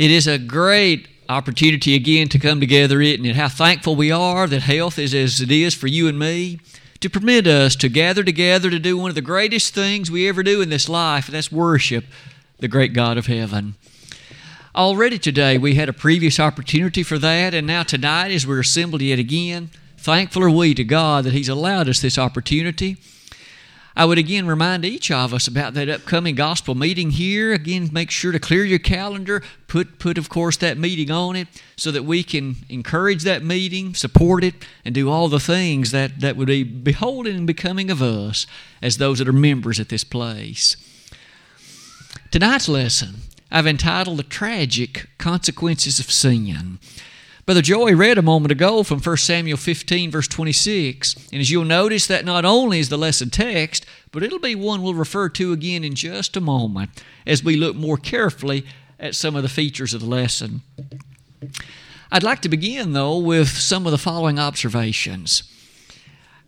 It is a great opportunity again to come together, it? How thankful we are that health is as it is for you and me to permit us to gather together to do one of the greatest things we ever do in this life, and that's worship the great God of heaven. Already today, we had a previous opportunity for that, and now tonight, as we're assembled yet again, thankful are we to God that He's allowed us this opportunity. I would again remind each of us about that upcoming gospel meeting here. Again, make sure to clear your calendar, put, put of course, that meeting on it so that we can encourage that meeting, support it, and do all the things that, that would be beholden and becoming of us as those that are members at this place. Tonight's lesson I've entitled The Tragic Consequences of Sin. Brother Joey read a moment ago from 1 Samuel 15, verse 26. And as you'll notice, that not only is the lesson text, but it'll be one we'll refer to again in just a moment as we look more carefully at some of the features of the lesson. I'd like to begin, though, with some of the following observations.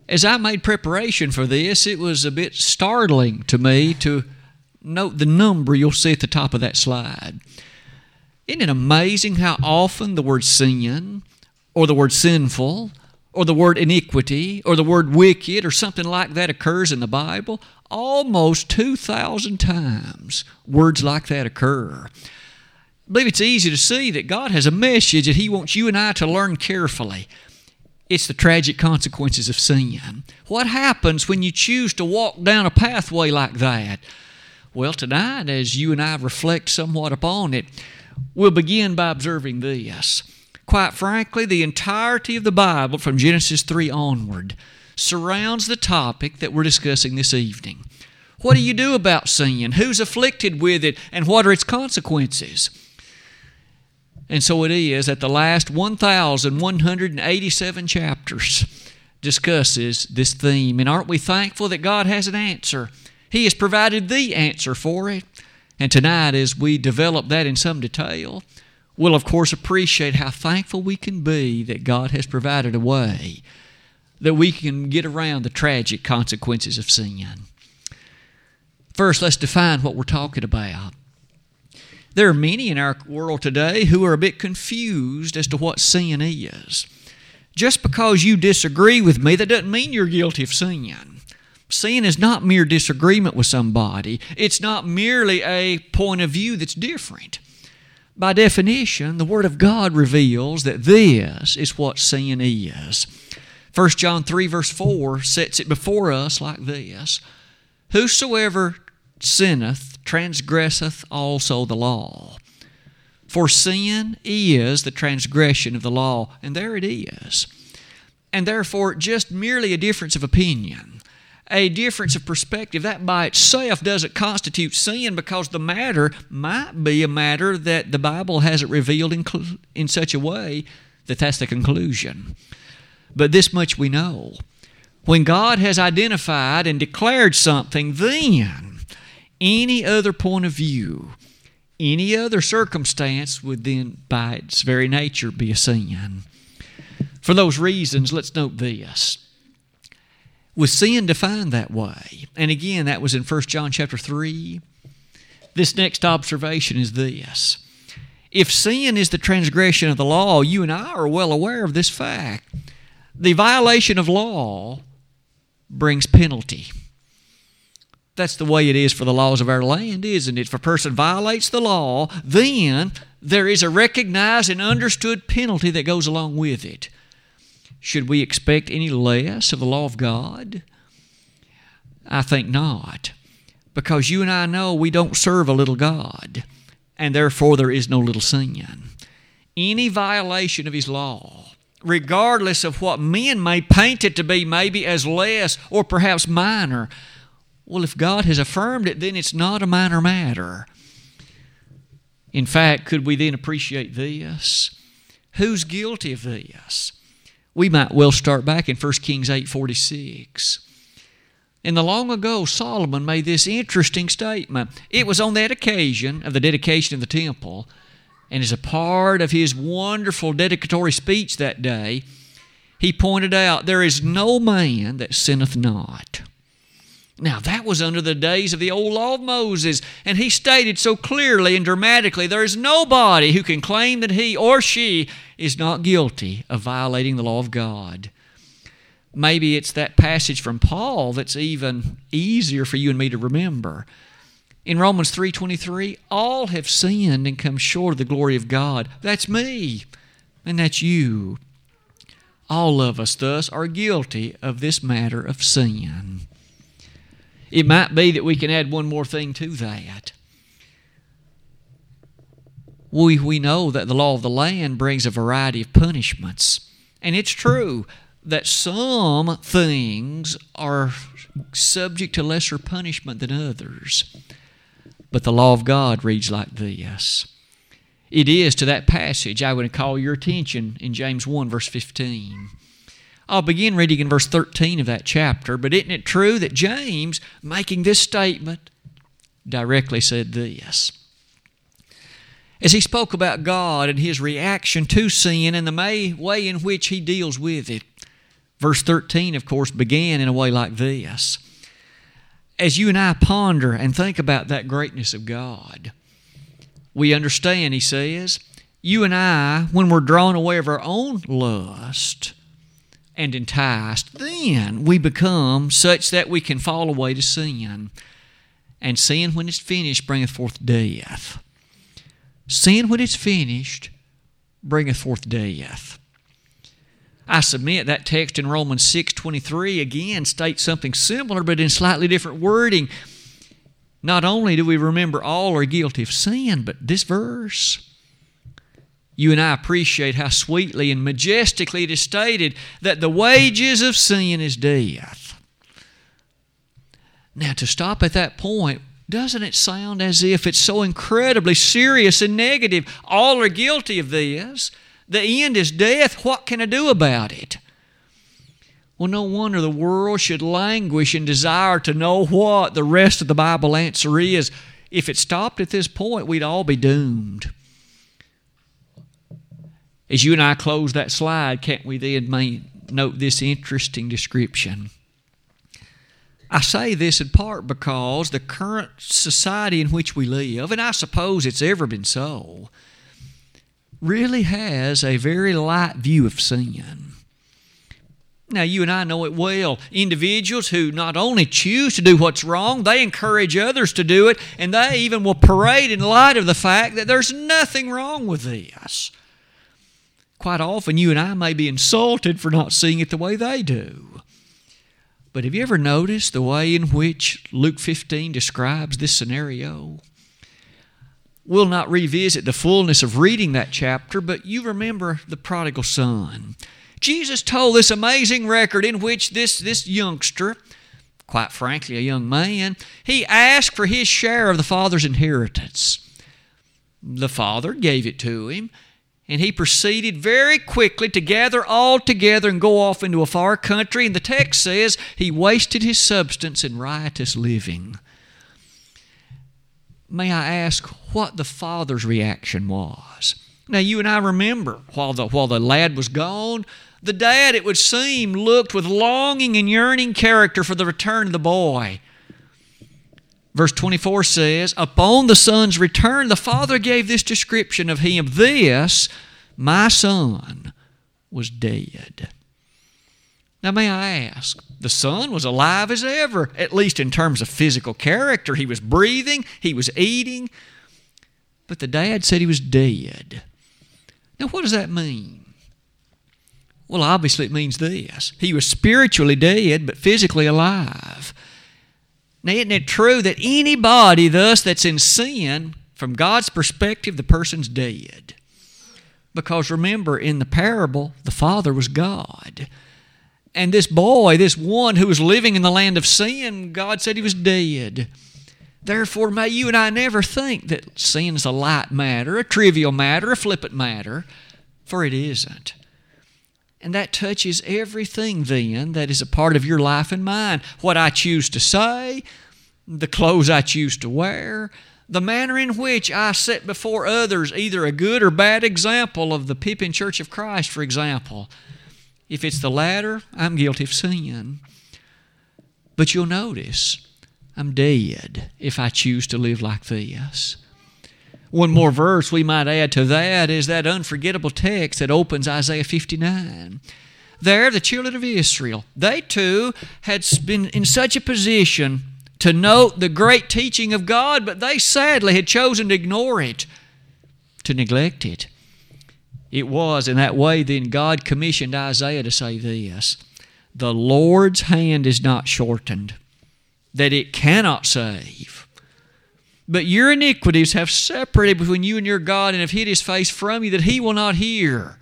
As I made preparation for this, it was a bit startling to me to note the number you'll see at the top of that slide. Isn't it amazing how often the word sin, or the word sinful, or the word iniquity, or the word wicked, or something like that occurs in the Bible? Almost 2,000 times words like that occur. I believe it's easy to see that God has a message that He wants you and I to learn carefully. It's the tragic consequences of sin. What happens when you choose to walk down a pathway like that? Well, tonight, as you and I reflect somewhat upon it, we'll begin by observing this. Quite frankly, the entirety of the Bible from Genesis 3 onward surrounds the topic that we're discussing this evening. What do you do about sin? Who's afflicted with it? And what are its consequences? And so it is that the last 1,187 chapters discusses this theme. And aren't we thankful that God has an answer? He has provided the answer for it. And tonight, as we develop that in some detail, we'll of course appreciate how thankful we can be that God has provided a way that we can get around the tragic consequences of sin. First, let's define what we're talking about. There are many in our world today who are a bit confused as to what sin is. Just because you disagree with me, that doesn't mean you're guilty of sin. Sin is not mere disagreement with somebody, it's not merely a point of view that's different. By definition, the Word of God reveals that this is what sin is. 1 John 3, verse 4 sets it before us like this Whosoever sinneth transgresseth also the law. For sin is the transgression of the law, and there it is. And therefore, just merely a difference of opinion a difference of perspective, that by itself doesn't constitute sin because the matter might be a matter that the Bible hasn't revealed in, in such a way that that's the conclusion. But this much we know. When God has identified and declared something, then any other point of view, any other circumstance would then, by its very nature, be a sin. For those reasons, let's note this was sin defined that way? And again, that was in 1 John chapter 3. This next observation is this. If sin is the transgression of the law, you and I are well aware of this fact. The violation of law brings penalty. That's the way it is for the laws of our land, isn't it? If a person violates the law, then there is a recognized and understood penalty that goes along with it. Should we expect any less of the law of God? I think not. Because you and I know we don't serve a little God, and therefore there is no little sin. Any violation of His law, regardless of what men may paint it to be, maybe as less or perhaps minor, well, if God has affirmed it, then it's not a minor matter. In fact, could we then appreciate this? Who's guilty of this? We might well start back in 1 Kings 8:46. In the long ago, Solomon made this interesting statement. It was on that occasion of the dedication of the temple, and as a part of his wonderful dedicatory speech that day, he pointed out, There is no man that sinneth not. Now, that was under the days of the old law of Moses, and he stated so clearly and dramatically there is nobody who can claim that he or she is not guilty of violating the law of God. Maybe it's that passage from Paul that's even easier for you and me to remember. In Romans 3:23, all have sinned and come short of the glory of God. That's me, and that's you. All of us thus are guilty of this matter of sin. It might be that we can add one more thing to that. We, we know that the law of the land brings a variety of punishments. And it's true that some things are subject to lesser punishment than others. But the law of God reads like this. It is to that passage I would call your attention in James 1, verse 15. I'll begin reading in verse 13 of that chapter, but isn't it true that James, making this statement, directly said this? As he spoke about God and his reaction to sin and the way in which he deals with it, verse 13, of course, began in a way like this. As you and I ponder and think about that greatness of God, we understand, he says, you and I, when we're drawn away of our own lust, and enticed, then we become such that we can fall away to sin. And sin, when it's finished, bringeth forth death. Sin, when it's finished, bringeth forth death. I submit that text in Romans 6:23 again states something similar but in slightly different wording. Not only do we remember all are guilty of sin, but this verse you and I appreciate how sweetly and majestically it is stated that the wages of sin is death. Now, to stop at that point, doesn't it sound as if it's so incredibly serious and negative? All are guilty of this. The end is death. What can I do about it? Well, no wonder the world should languish and desire to know what the rest of the Bible answer is. If it stopped at this point, we'd all be doomed. As you and I close that slide, can't we then note this interesting description? I say this in part because the current society in which we live, and I suppose it's ever been so, really has a very light view of sin. Now, you and I know it well. Individuals who not only choose to do what's wrong, they encourage others to do it, and they even will parade in light of the fact that there's nothing wrong with this quite often you and I may be insulted for not seeing it the way they do. But have you ever noticed the way in which Luke 15 describes this scenario? We'll not revisit the fullness of reading that chapter, but you remember the prodigal son. Jesus told this amazing record in which this, this youngster, quite frankly, a young man, he asked for his share of the father's inheritance. The father gave it to him, and he proceeded very quickly to gather all together and go off into a far country. And the text says he wasted his substance in riotous living. May I ask what the father's reaction was? Now, you and I remember while the, while the lad was gone, the dad, it would seem, looked with longing and yearning character for the return of the boy. Verse 24 says, Upon the son's return, the father gave this description of him This, my son, was dead. Now, may I ask, the son was alive as ever, at least in terms of physical character. He was breathing, he was eating, but the dad said he was dead. Now, what does that mean? Well, obviously, it means this he was spiritually dead, but physically alive. Now, isn't it true that anybody, thus, that's in sin, from God's perspective, the person's dead? Because remember, in the parable, the Father was God. And this boy, this one who was living in the land of sin, God said he was dead. Therefore, may you and I never think that sin's a light matter, a trivial matter, a flippant matter, for it isn't. And that touches everything then that is a part of your life and mine. What I choose to say, the clothes I choose to wear, the manner in which I set before others either a good or bad example of the Pippin Church of Christ, for example. If it's the latter, I'm guilty of sin. But you'll notice I'm dead if I choose to live like this. One more verse we might add to that is that unforgettable text that opens Isaiah 59. There, the children of Israel, they too had been in such a position to note the great teaching of God, but they sadly had chosen to ignore it, to neglect it. It was in that way then God commissioned Isaiah to say this The Lord's hand is not shortened, that it cannot save. But your iniquities have separated between you and your God and have hid his face from you that he will not hear.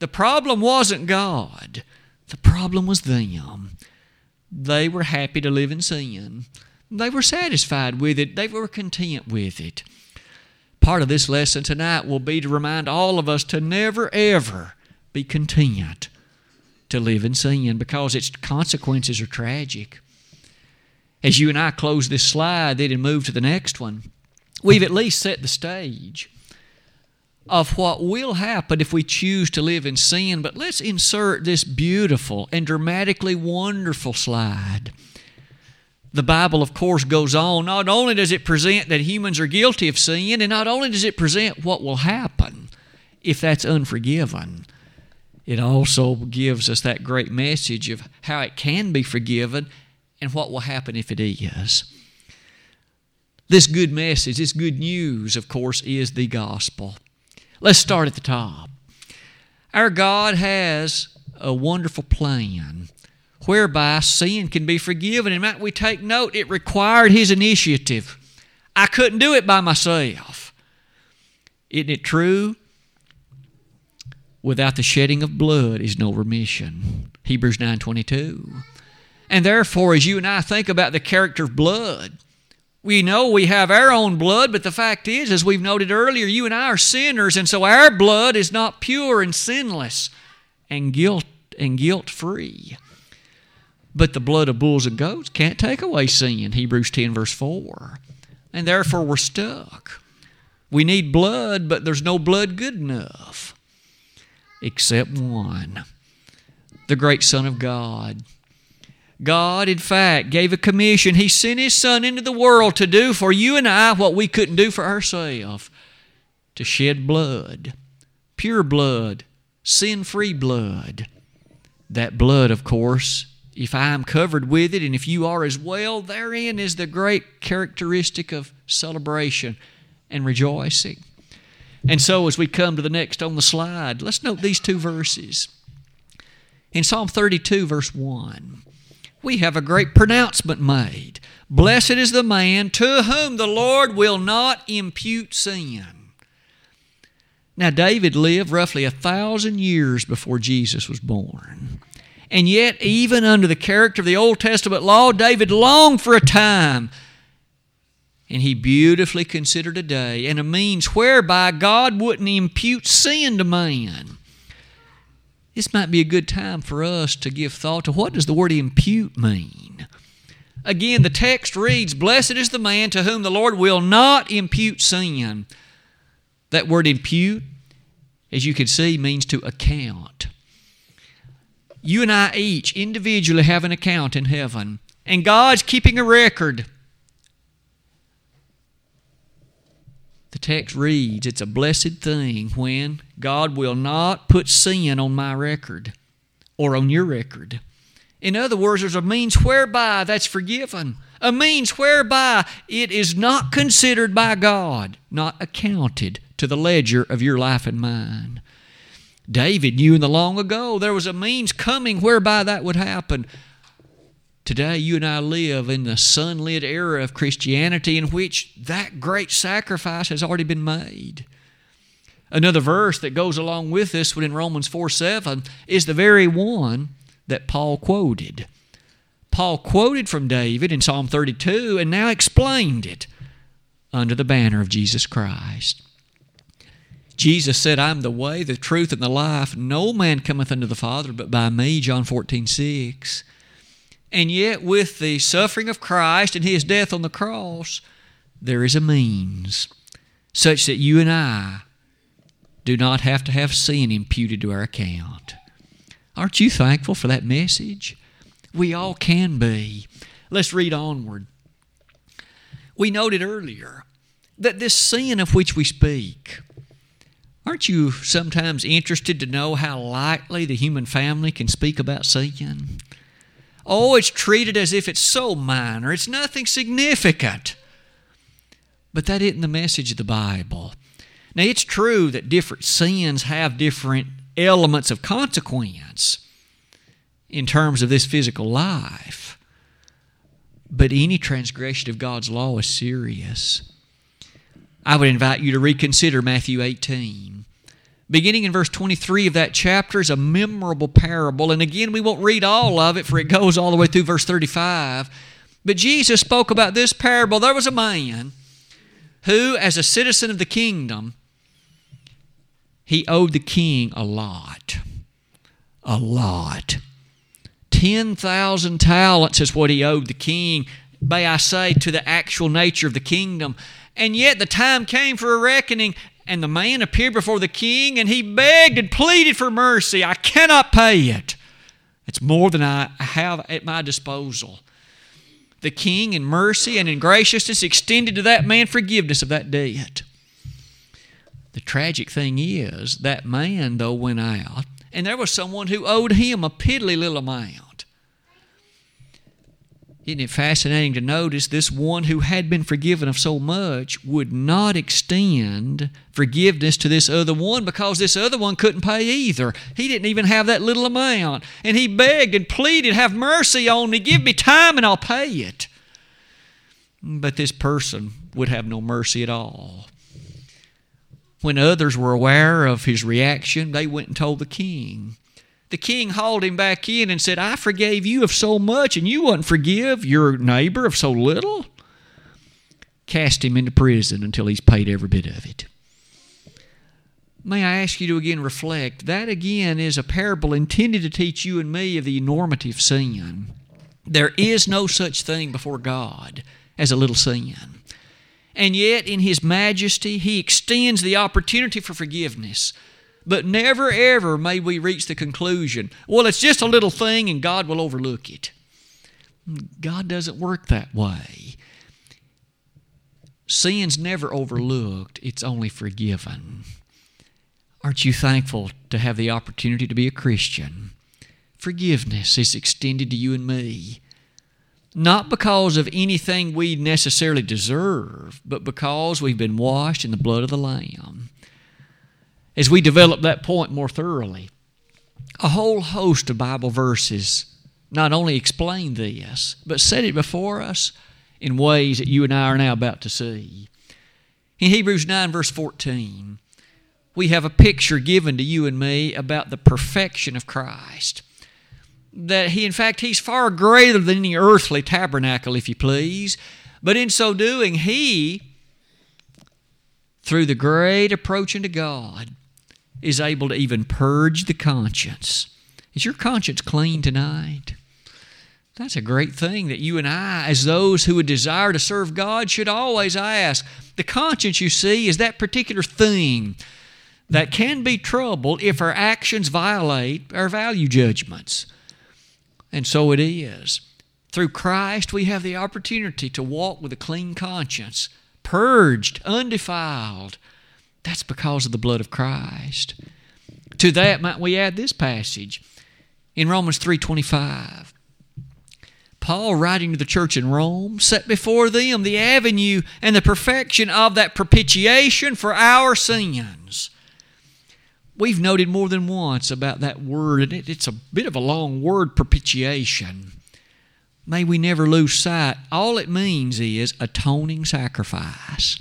The problem wasn't God, the problem was them. They were happy to live in sin. They were satisfied with it, they were content with it. Part of this lesson tonight will be to remind all of us to never, ever be content to live in sin because its consequences are tragic. As you and I close this slide, then move to the next one, we've at least set the stage of what will happen if we choose to live in sin. But let's insert this beautiful and dramatically wonderful slide. The Bible, of course, goes on. Not only does it present that humans are guilty of sin, and not only does it present what will happen if that's unforgiven, it also gives us that great message of how it can be forgiven and what will happen if it is. This good message, this good news, of course, is the gospel. Let's start at the top. Our God has a wonderful plan whereby sin can be forgiven. And might we take note, it required His initiative. I couldn't do it by myself. Isn't it true? Without the shedding of blood is no remission. Hebrews 9:22. And therefore, as you and I think about the character of blood, we know we have our own blood, but the fact is, as we've noted earlier, you and I are sinners, and so our blood is not pure and sinless and guilt and guilt free. But the blood of bulls and goats can't take away sin, Hebrews 10, verse 4. And therefore we're stuck. We need blood, but there's no blood good enough. Except one the great Son of God. God, in fact, gave a commission. He sent His Son into the world to do for you and I what we couldn't do for ourselves to shed blood, pure blood, sin free blood. That blood, of course, if I am covered with it, and if you are as well, therein is the great characteristic of celebration and rejoicing. And so, as we come to the next on the slide, let's note these two verses. In Psalm 32, verse 1, we have a great pronouncement made Blessed is the man to whom the Lord will not impute sin. Now, David lived roughly a thousand years before Jesus was born. And yet, even under the character of the Old Testament law, David longed for a time. And he beautifully considered a day and a means whereby God wouldn't impute sin to man. This might be a good time for us to give thought to what does the word impute mean? Again, the text reads, Blessed is the man to whom the Lord will not impute sin. That word impute, as you can see, means to account you and I each individually have an account in heaven, and God's keeping a record. The text reads, It's a blessed thing when God will not put sin on my record or on your record. In other words, there's a means whereby that's forgiven, a means whereby it is not considered by God, not accounted to the ledger of your life and mine. David knew in the long ago there was a means coming whereby that would happen. Today, you and I live in the sunlit era of Christianity in which that great sacrifice has already been made. Another verse that goes along with this one in Romans 4 7 is the very one that Paul quoted. Paul quoted from David in Psalm 32 and now explained it under the banner of Jesus Christ. Jesus said, I'm the way, the truth, and the life. No man cometh unto the Father but by me, John 14, 6. And yet, with the suffering of Christ and his death on the cross, there is a means such that you and I do not have to have sin imputed to our account. Aren't you thankful for that message? We all can be. Let's read onward. We noted earlier that this sin of which we speak, aren't you sometimes interested to know how lightly the human family can speak about sin? Oh, it's treated as if it's so minor, it's nothing significant. But that isn't the message of the Bible. Now, it's true that different sins have different elements of consequence in terms of this physical life. But any transgression of God's law is serious. I would invite you to reconsider Matthew 18. Beginning in verse 23 of that chapter is a memorable parable. And again, we won't read all of it, for it goes all the way through verse 35. But Jesus spoke about this parable. There was a man who, as a citizen of the kingdom, he owed the king a lot. A lot. 10,000 talents is what he owed the king, may I say, to the actual nature of the kingdom. And yet the time came for a reckoning, and the man appeared before the king, and he begged and pleaded for mercy. I cannot pay it. It's more than I have at my disposal. The king, in mercy and in graciousness, extended to that man forgiveness of that debt. The tragic thing is, that man, though, went out, and there was someone who owed him a piddly little amount. Isn't it fascinating to notice this one who had been forgiven of so much would not extend forgiveness to this other one because this other one couldn't pay either. He didn't even have that little amount. And he begged and pleaded, Have mercy on me, give me time, and I'll pay it. But this person would have no mercy at all. When others were aware of his reaction, they went and told the king. The king hauled him back in and said, I forgave you of so much, and you wouldn't forgive your neighbor of so little. Cast him into prison until he's paid every bit of it. May I ask you to again reflect? That again is a parable intended to teach you and me of the enormity of sin. There is no such thing before God as a little sin. And yet, in His majesty, He extends the opportunity for forgiveness but never ever may we reach the conclusion, well, it's just a little thing and God will overlook it. God doesn't work that way. Sin's never overlooked, it's only forgiven. Aren't you thankful to have the opportunity to be a Christian? Forgiveness is extended to you and me. Not because of anything we necessarily deserve, but because we've been washed in the blood of the Lamb as we develop that point more thoroughly. A whole host of Bible verses not only explain this, but set it before us in ways that you and I are now about to see. In Hebrews 9, verse 14, we have a picture given to you and me about the perfection of Christ. That he, in fact, he's far greater than any earthly tabernacle, if you please. But in so doing, he, through the great approach into God, is able to even purge the conscience. Is your conscience clean tonight? That's a great thing that you and I, as those who would desire to serve God, should always ask. The conscience, you see, is that particular thing that can be troubled if our actions violate our value judgments. And so it is. Through Christ, we have the opportunity to walk with a clean conscience, purged, undefiled, that's because of the blood of Christ. To that might we add this passage in Romans 3:25. Paul, writing to the church in Rome, set before them the avenue and the perfection of that propitiation for our sins. We've noted more than once about that word, and it's a bit of a long word, propitiation. May we never lose sight. All it means is atoning sacrifice.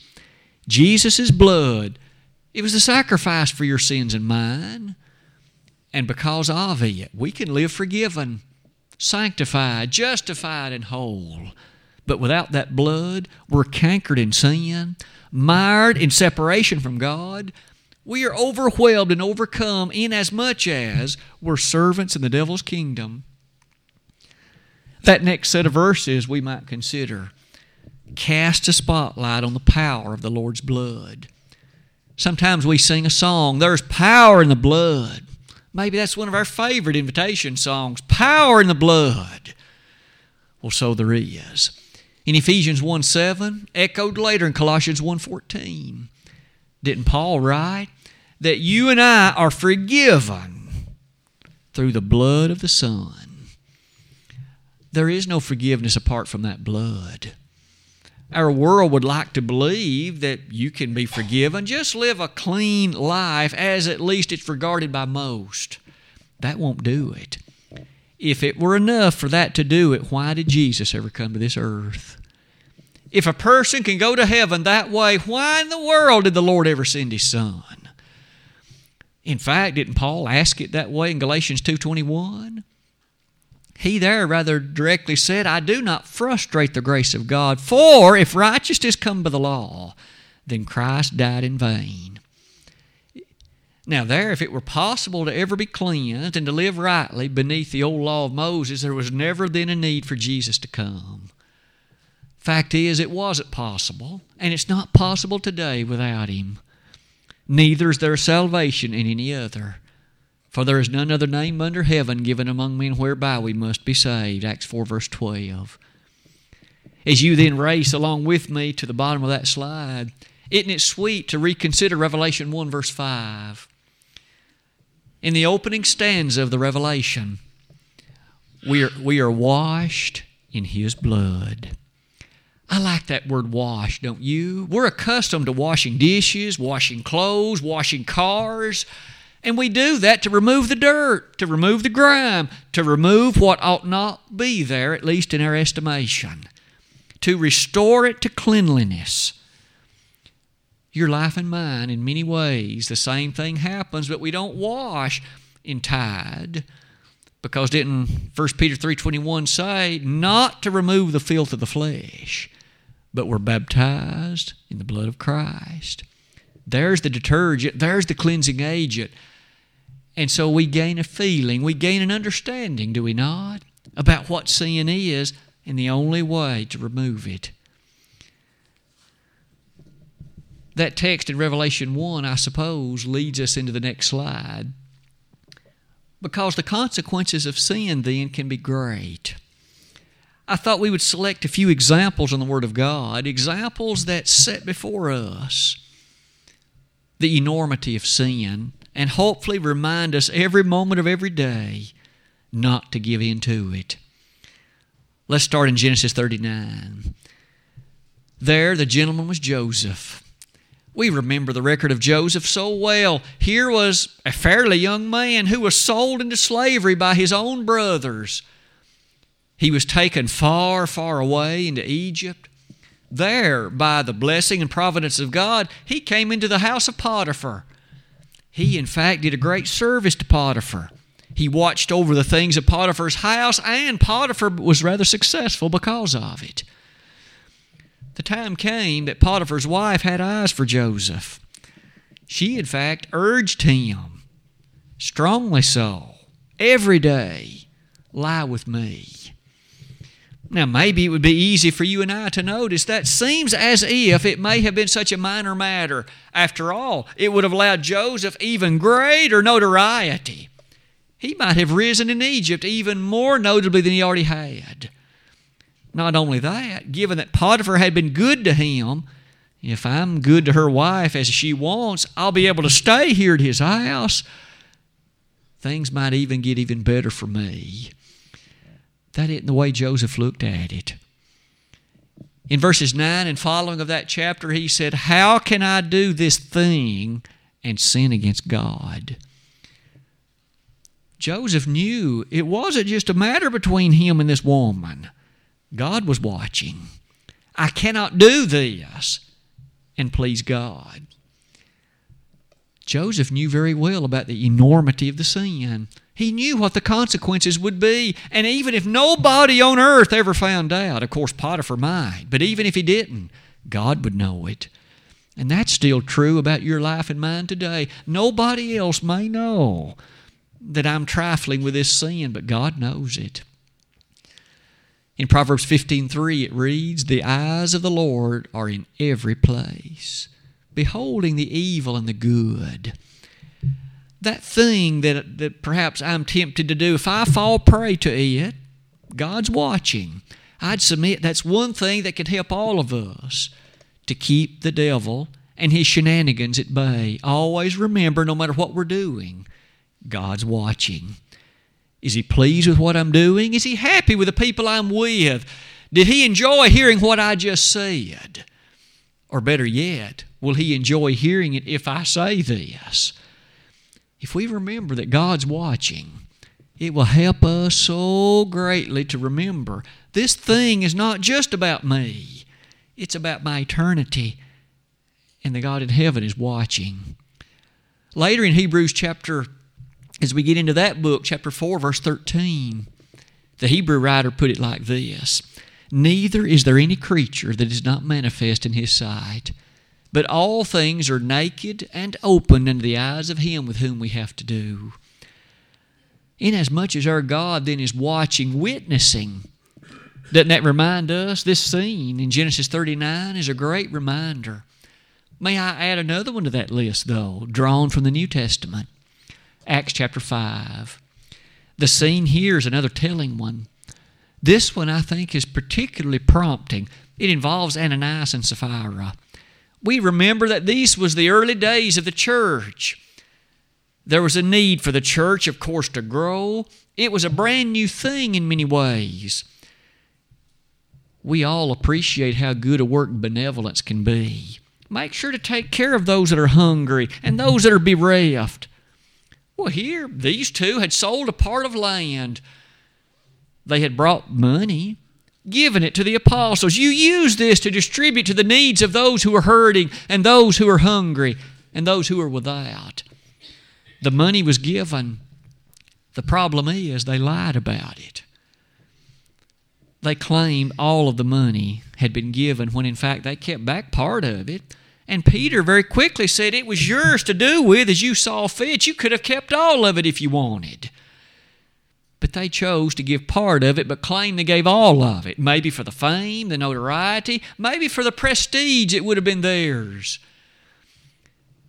Jesus' blood it was a sacrifice for your sins and mine. And because of it, we can live forgiven, sanctified, justified, and whole. But without that blood, we're cankered in sin, mired in separation from God. We are overwhelmed and overcome inasmuch as we're servants in the devil's kingdom. That next set of verses we might consider cast a spotlight on the power of the Lord's blood. Sometimes we sing a song, There's Power in the Blood. Maybe that's one of our favorite invitation songs Power in the Blood. Well, so there is. In Ephesians 1 7, echoed later in Colossians 1 14. Didn't Paul write that you and I are forgiven through the blood of the Son? There is no forgiveness apart from that blood. Our world would like to believe that you can be forgiven. Just live a clean life, as at least it's regarded by most. That won't do it. If it were enough for that to do it, why did Jesus ever come to this earth? If a person can go to heaven that way, why in the world did the Lord ever send his son? In fact, didn't Paul ask it that way in Galatians 2:21? He there rather directly said, I do not frustrate the grace of God, for if righteousness come by the law, then Christ died in vain. Now, there, if it were possible to ever be cleansed and to live rightly beneath the old law of Moses, there was never then a need for Jesus to come. Fact is, it wasn't possible, and it's not possible today without Him. Neither is there salvation in any other. For there is none other name under heaven given among men whereby we must be saved. Acts 4, verse 12. As you then race along with me to the bottom of that slide, isn't it sweet to reconsider Revelation 1, verse 5? In the opening stanza of the Revelation, we are, we are washed in His blood. I like that word wash, don't you? We're accustomed to washing dishes, washing clothes, washing cars. And we do that to remove the dirt, to remove the grime, to remove what ought not be there, at least in our estimation, to restore it to cleanliness. Your life and mine, in many ways, the same thing happens, but we don't wash in tide because didn't 1 Peter 3.21 say, not to remove the filth of the flesh, but we're baptized in the blood of Christ. There's the detergent, there's the cleansing agent. And so we gain a feeling, we gain an understanding, do we not, about what sin is and the only way to remove it. That text in Revelation 1, I suppose, leads us into the next slide. Because the consequences of sin then can be great. I thought we would select a few examples in the Word of God, examples that set before us the enormity of sin and hopefully remind us every moment of every day not to give in to it. Let's start in Genesis 39. There, the gentleman was Joseph. We remember the record of Joseph so well. Here was a fairly young man who was sold into slavery by his own brothers. He was taken far, far away into Egypt. There, by the blessing and providence of God, he came into the house of Potiphar. He, in fact, did a great service to Potiphar. He watched over the things of Potiphar's house, and Potiphar was rather successful because of it. The time came that Potiphar's wife had eyes for Joseph. She, in fact, urged him, strongly so, every day, lie with me. Now, maybe it would be easy for you and I to notice that seems as if it may have been such a minor matter. After all, it would have allowed Joseph even greater notoriety. He might have risen in Egypt even more notably than he already had. Not only that, given that Potiphar had been good to him, if I'm good to her wife as she wants, I'll be able to stay here at his house. Things might even get even better for me. That isn't the way Joseph looked at it. In verses 9 and following of that chapter, he said, How can I do this thing and sin against God? Joseph knew it wasn't just a matter between him and this woman. God was watching. I cannot do this and please God. Joseph knew very well about the enormity of the sin. He knew what the consequences would be. And even if nobody on earth ever found out, of course, Potiphar might, but even if he didn't, God would know it. And that's still true about your life and mine today. Nobody else may know that I'm trifling with this sin, but God knows it. In Proverbs 15:3 it reads, "The eyes of the Lord are in every place, beholding the evil and the good." That thing that, that perhaps I'm tempted to do, if I fall prey to it, God's watching. I'd submit that's one thing that could help all of us to keep the devil and his shenanigans at bay. Always remember, no matter what we're doing, God's watching. Is He pleased with what I'm doing? Is He happy with the people I'm with? Did He enjoy hearing what I just said? Or better yet, will He enjoy hearing it if I say this? If we remember that God's watching, it will help us so greatly to remember this thing is not just about me, it's about my eternity, and the God in heaven is watching. Later in Hebrews chapter, as we get into that book, chapter 4, verse 13, the Hebrew writer put it like this Neither is there any creature that is not manifest in his sight, but all things are naked and open unto the eyes of him with whom we have to do. Inasmuch as our God then is watching, witnessing, doesn't that remind us? This scene in Genesis 39 is a great reminder. May I add another one to that list, though, drawn from the New Testament? Acts chapter 5. The scene here is another telling one. This one, I think, is particularly prompting. It involves Ananias and Sapphira. We remember that these was the early days of the church. There was a need for the church, of course, to grow. It was a brand new thing in many ways. We all appreciate how good a work benevolence can be. Make sure to take care of those that are hungry and those that are bereft. Well, here, these two had sold a part of land. They had brought money, given it to the apostles. You use this to distribute to the needs of those who are hurting and those who are hungry and those who are without. The money was given. The problem is they lied about it. They claimed all of the money had been given when in fact they kept back part of it. And Peter very quickly said, It was yours to do with as you saw fit. You could have kept all of it if you wanted. But they chose to give part of it, but claimed they gave all of it. Maybe for the fame, the notoriety, maybe for the prestige, it would have been theirs.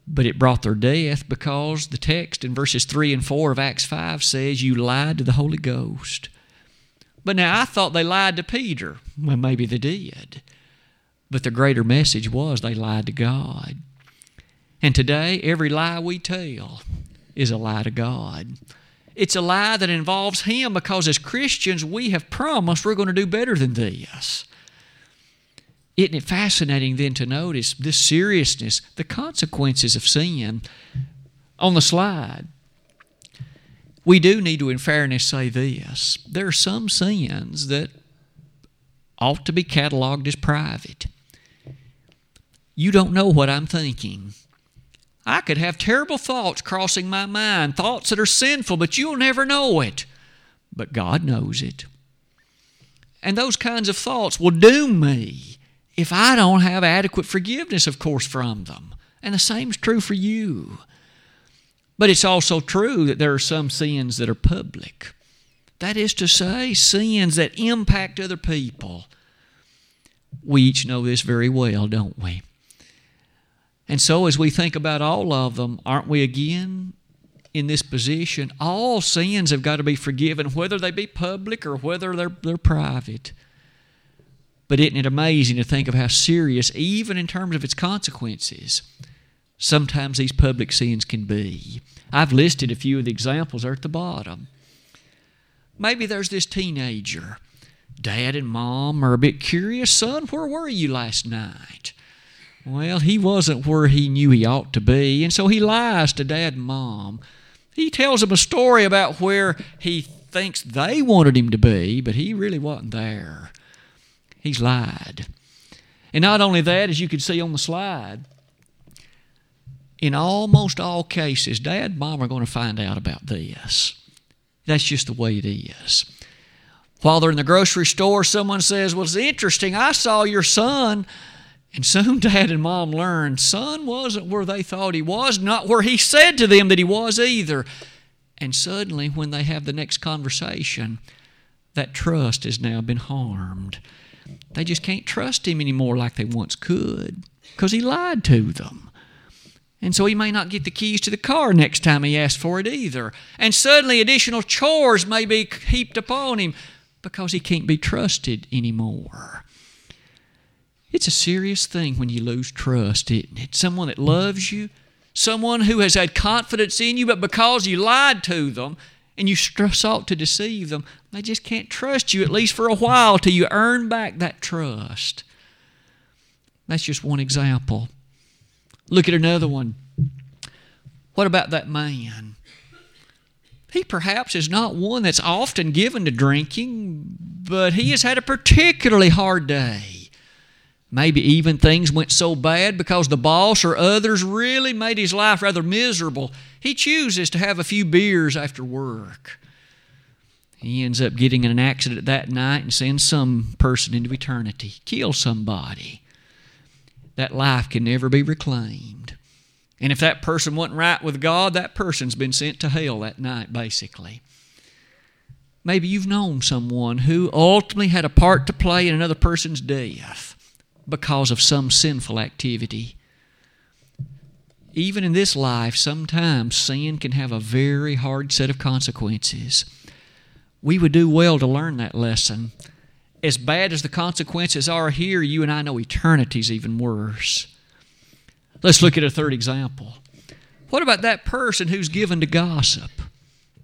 But it brought their death because the text in verses 3 and 4 of Acts 5 says, You lied to the Holy Ghost. But now I thought they lied to Peter. Well, maybe they did. But the greater message was they lied to God. And today, every lie we tell is a lie to God. It's a lie that involves Him because as Christians, we have promised we're going to do better than this. Isn't it fascinating then to notice this seriousness, the consequences of sin on the slide? We do need to, in fairness, say this. There are some sins that ought to be cataloged as private. You don't know what I'm thinking. I could have terrible thoughts crossing my mind, thoughts that are sinful, but you'll never know it. But God knows it. And those kinds of thoughts will doom me if I don't have adequate forgiveness, of course, from them. And the same is true for you. But it's also true that there are some sins that are public. That is to say, sins that impact other people. We each know this very well, don't we? And so, as we think about all of them, aren't we again in this position? All sins have got to be forgiven, whether they be public or whether they're, they're private. But isn't it amazing to think of how serious, even in terms of its consequences, sometimes these public sins can be? I've listed a few of the examples there at the bottom. Maybe there's this teenager. Dad and mom are a bit curious. Son, where were you last night? Well, he wasn't where he knew he ought to be, and so he lies to dad and mom. He tells them a story about where he thinks they wanted him to be, but he really wasn't there. He's lied. And not only that, as you can see on the slide, in almost all cases, dad and mom are going to find out about this. That's just the way it is. While they're in the grocery store, someone says, Well, it's interesting. I saw your son. And soon dad and mom learned son wasn't where they thought he was, not where he said to them that he was either. And suddenly, when they have the next conversation, that trust has now been harmed. They just can't trust him anymore like they once could because he lied to them. And so he may not get the keys to the car next time he asks for it either. And suddenly additional chores may be heaped upon him because he can't be trusted anymore. It's a serious thing when you lose trust, isn't it? Someone that loves you, someone who has had confidence in you, but because you lied to them and you sought to deceive them, they just can't trust you, at least for a while, till you earn back that trust. That's just one example. Look at another one. What about that man? He perhaps is not one that's often given to drinking, but he has had a particularly hard day. Maybe even things went so bad because the boss or others really made his life rather miserable. He chooses to have a few beers after work. He ends up getting in an accident that night and sends some person into eternity, kill somebody. That life can never be reclaimed. And if that person wasn't right with God, that person's been sent to hell that night, basically. Maybe you've known someone who ultimately had a part to play in another person's death because of some sinful activity. Even in this life, sometimes sin can have a very hard set of consequences. We would do well to learn that lesson. As bad as the consequences are here, you and I know eternity's even worse. Let's look at a third example. What about that person who's given to gossip?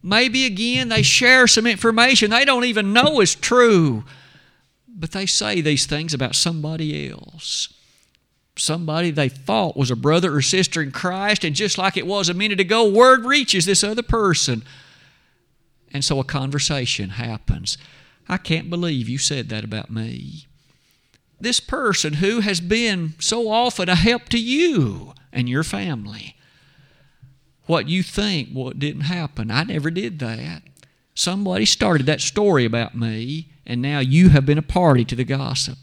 Maybe again they share some information they don't even know is true, but they say these things about somebody else. Somebody they thought was a brother or sister in Christ, and just like it was a minute ago, word reaches this other person. And so a conversation happens. I can't believe you said that about me this person who has been so often a help to you and your family. What you think what didn't happen. I never did that. Somebody started that story about me, and now you have been a party to the gossip.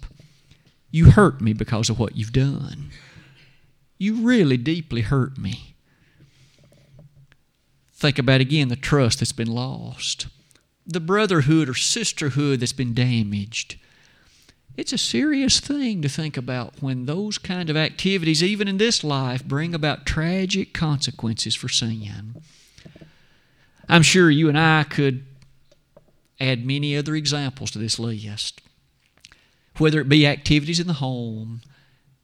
You hurt me because of what you've done. You really deeply hurt me. Think about again the trust that's been lost, the brotherhood or sisterhood that's been damaged it's a serious thing to think about when those kind of activities, even in this life, bring about tragic consequences for sin. I'm sure you and I could add many other examples to this list, whether it be activities in the home,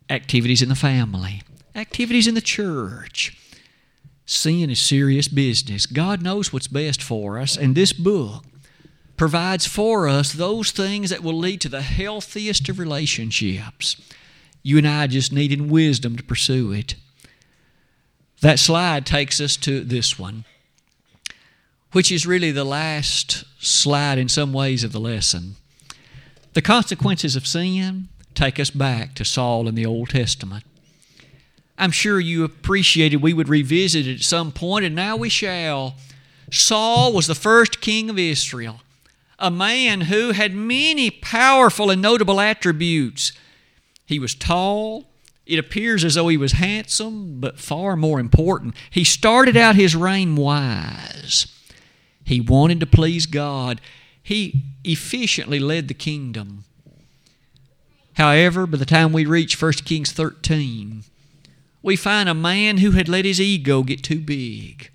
activities in the family, activities in the church. Sin is serious business. God knows what's best for us, and this book provides for us those things that will lead to the healthiest of relationships. You and I just needing wisdom to pursue it. That slide takes us to this one, which is really the last slide in some ways of the lesson. The consequences of sin take us back to Saul in the Old Testament. I'm sure you appreciated we would revisit it at some point, and now we shall. Saul was the first king of Israel a man who had many powerful and notable attributes. He was tall. It appears as though he was handsome, but far more important, he started out his reign wise. He wanted to please God. He efficiently led the kingdom. However, by the time we reach 1 Kings 13, we find a man who had let his ego get too big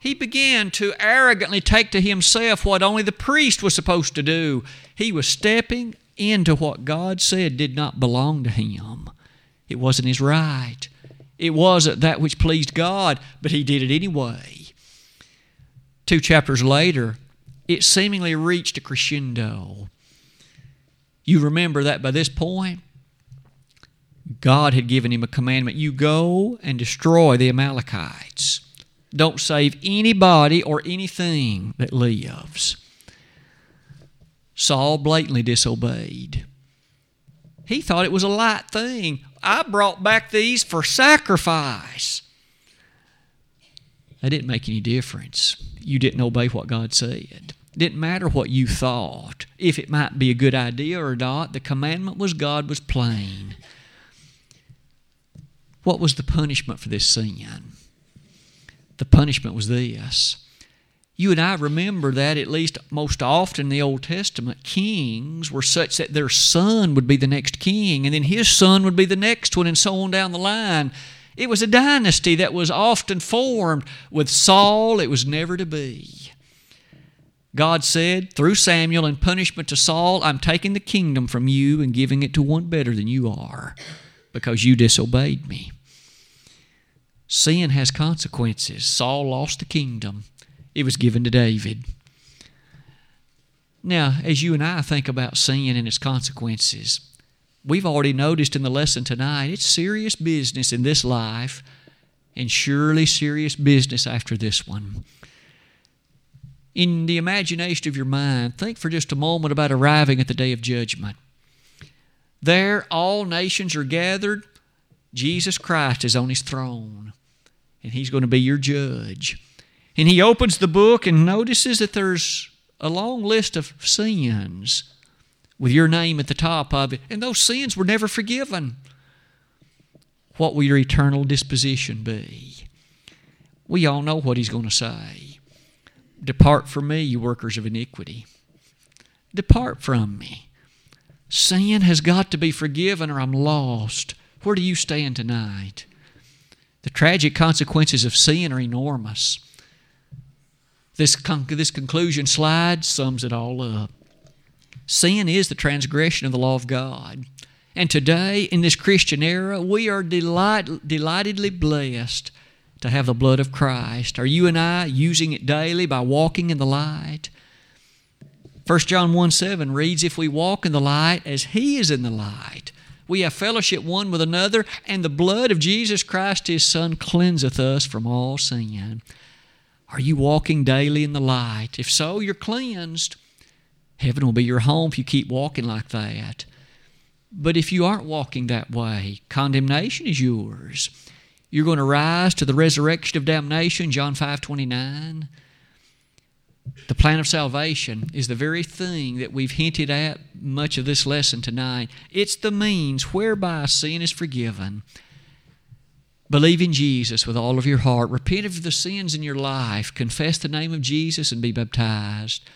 he began to arrogantly take to himself what only the priest was supposed to do. He was stepping into what God said did not belong to him. It wasn't his right. It wasn't that which pleased God, but he did it anyway. Two chapters later, it seemingly reached a crescendo. You remember that by this point, God had given him a commandment you go and destroy the Amalekites. Don't save anybody or anything that lives. Saul blatantly disobeyed. He thought it was a light thing. I brought back these for sacrifice. That didn't make any difference. You didn't obey what God said. It didn't matter what you thought, if it might be a good idea or not. The commandment was God was plain. What was the punishment for this sin? the punishment was this. You and I remember that at least most often in the Old Testament, kings were such that their son would be the next king, and then his son would be the next one, and so on down the line. It was a dynasty that was often formed. With Saul, it was never to be. God said through Samuel in punishment to Saul, I'm taking the kingdom from you and giving it to one better than you are because you disobeyed me. Sin has consequences. Saul lost the kingdom, it was given to David. Now, as you and I think about sin and its consequences, we've already noticed in the lesson tonight it's serious business in this life and surely serious business after this one. In the imagination of your mind, think for just a moment about arriving at the day of judgment. There, all nations are gathered. Jesus Christ is on his throne, and he's going to be your judge. And he opens the book and notices that there's a long list of sins with your name at the top of it, and those sins were never forgiven. What will your eternal disposition be? We all know what he's going to say. Depart from me, you workers of iniquity. Depart from me. Sin has got to be forgiven or I'm lost. Where do you stand tonight? The tragic consequences of sin are enormous. This, con- this conclusion slide sums it all up. Sin is the transgression of the law of God. And today, in this Christian era, we are delight, delightedly blessed to have the blood of Christ. Are you and I using it daily by walking in the light? 1 John 1 7 reads, If we walk in the light as He is in the light, we have fellowship one with another, and the blood of Jesus Christ, His Son, cleanseth us from all sin. Are you walking daily in the light? If so, you're cleansed. Heaven will be your home if you keep walking like that. But if you aren't walking that way, condemnation is yours. You're going to rise to the resurrection of damnation, John 5 29. The plan of salvation is the very thing that we've hinted at much of this lesson tonight. It's the means whereby sin is forgiven. Believe in Jesus with all of your heart. Repent of the sins in your life. Confess the name of Jesus and be baptized.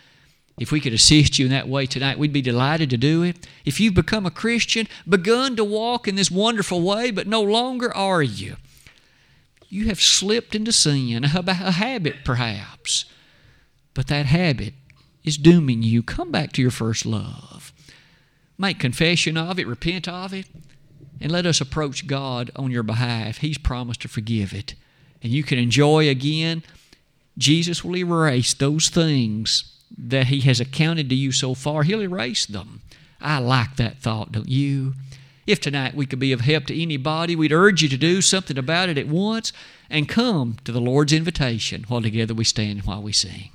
If we could assist you in that way tonight, we'd be delighted to do it. If you've become a Christian, begun to walk in this wonderful way, but no longer are you, you have slipped into sin, a habit perhaps. But that habit is dooming you. Come back to your first love. Make confession of it, repent of it, and let us approach God on your behalf. He's promised to forgive it. And you can enjoy again. Jesus will erase those things that He has accounted to you so far. He'll erase them. I like that thought, don't you? If tonight we could be of help to anybody, we'd urge you to do something about it at once and come to the Lord's invitation while together we stand while we sing.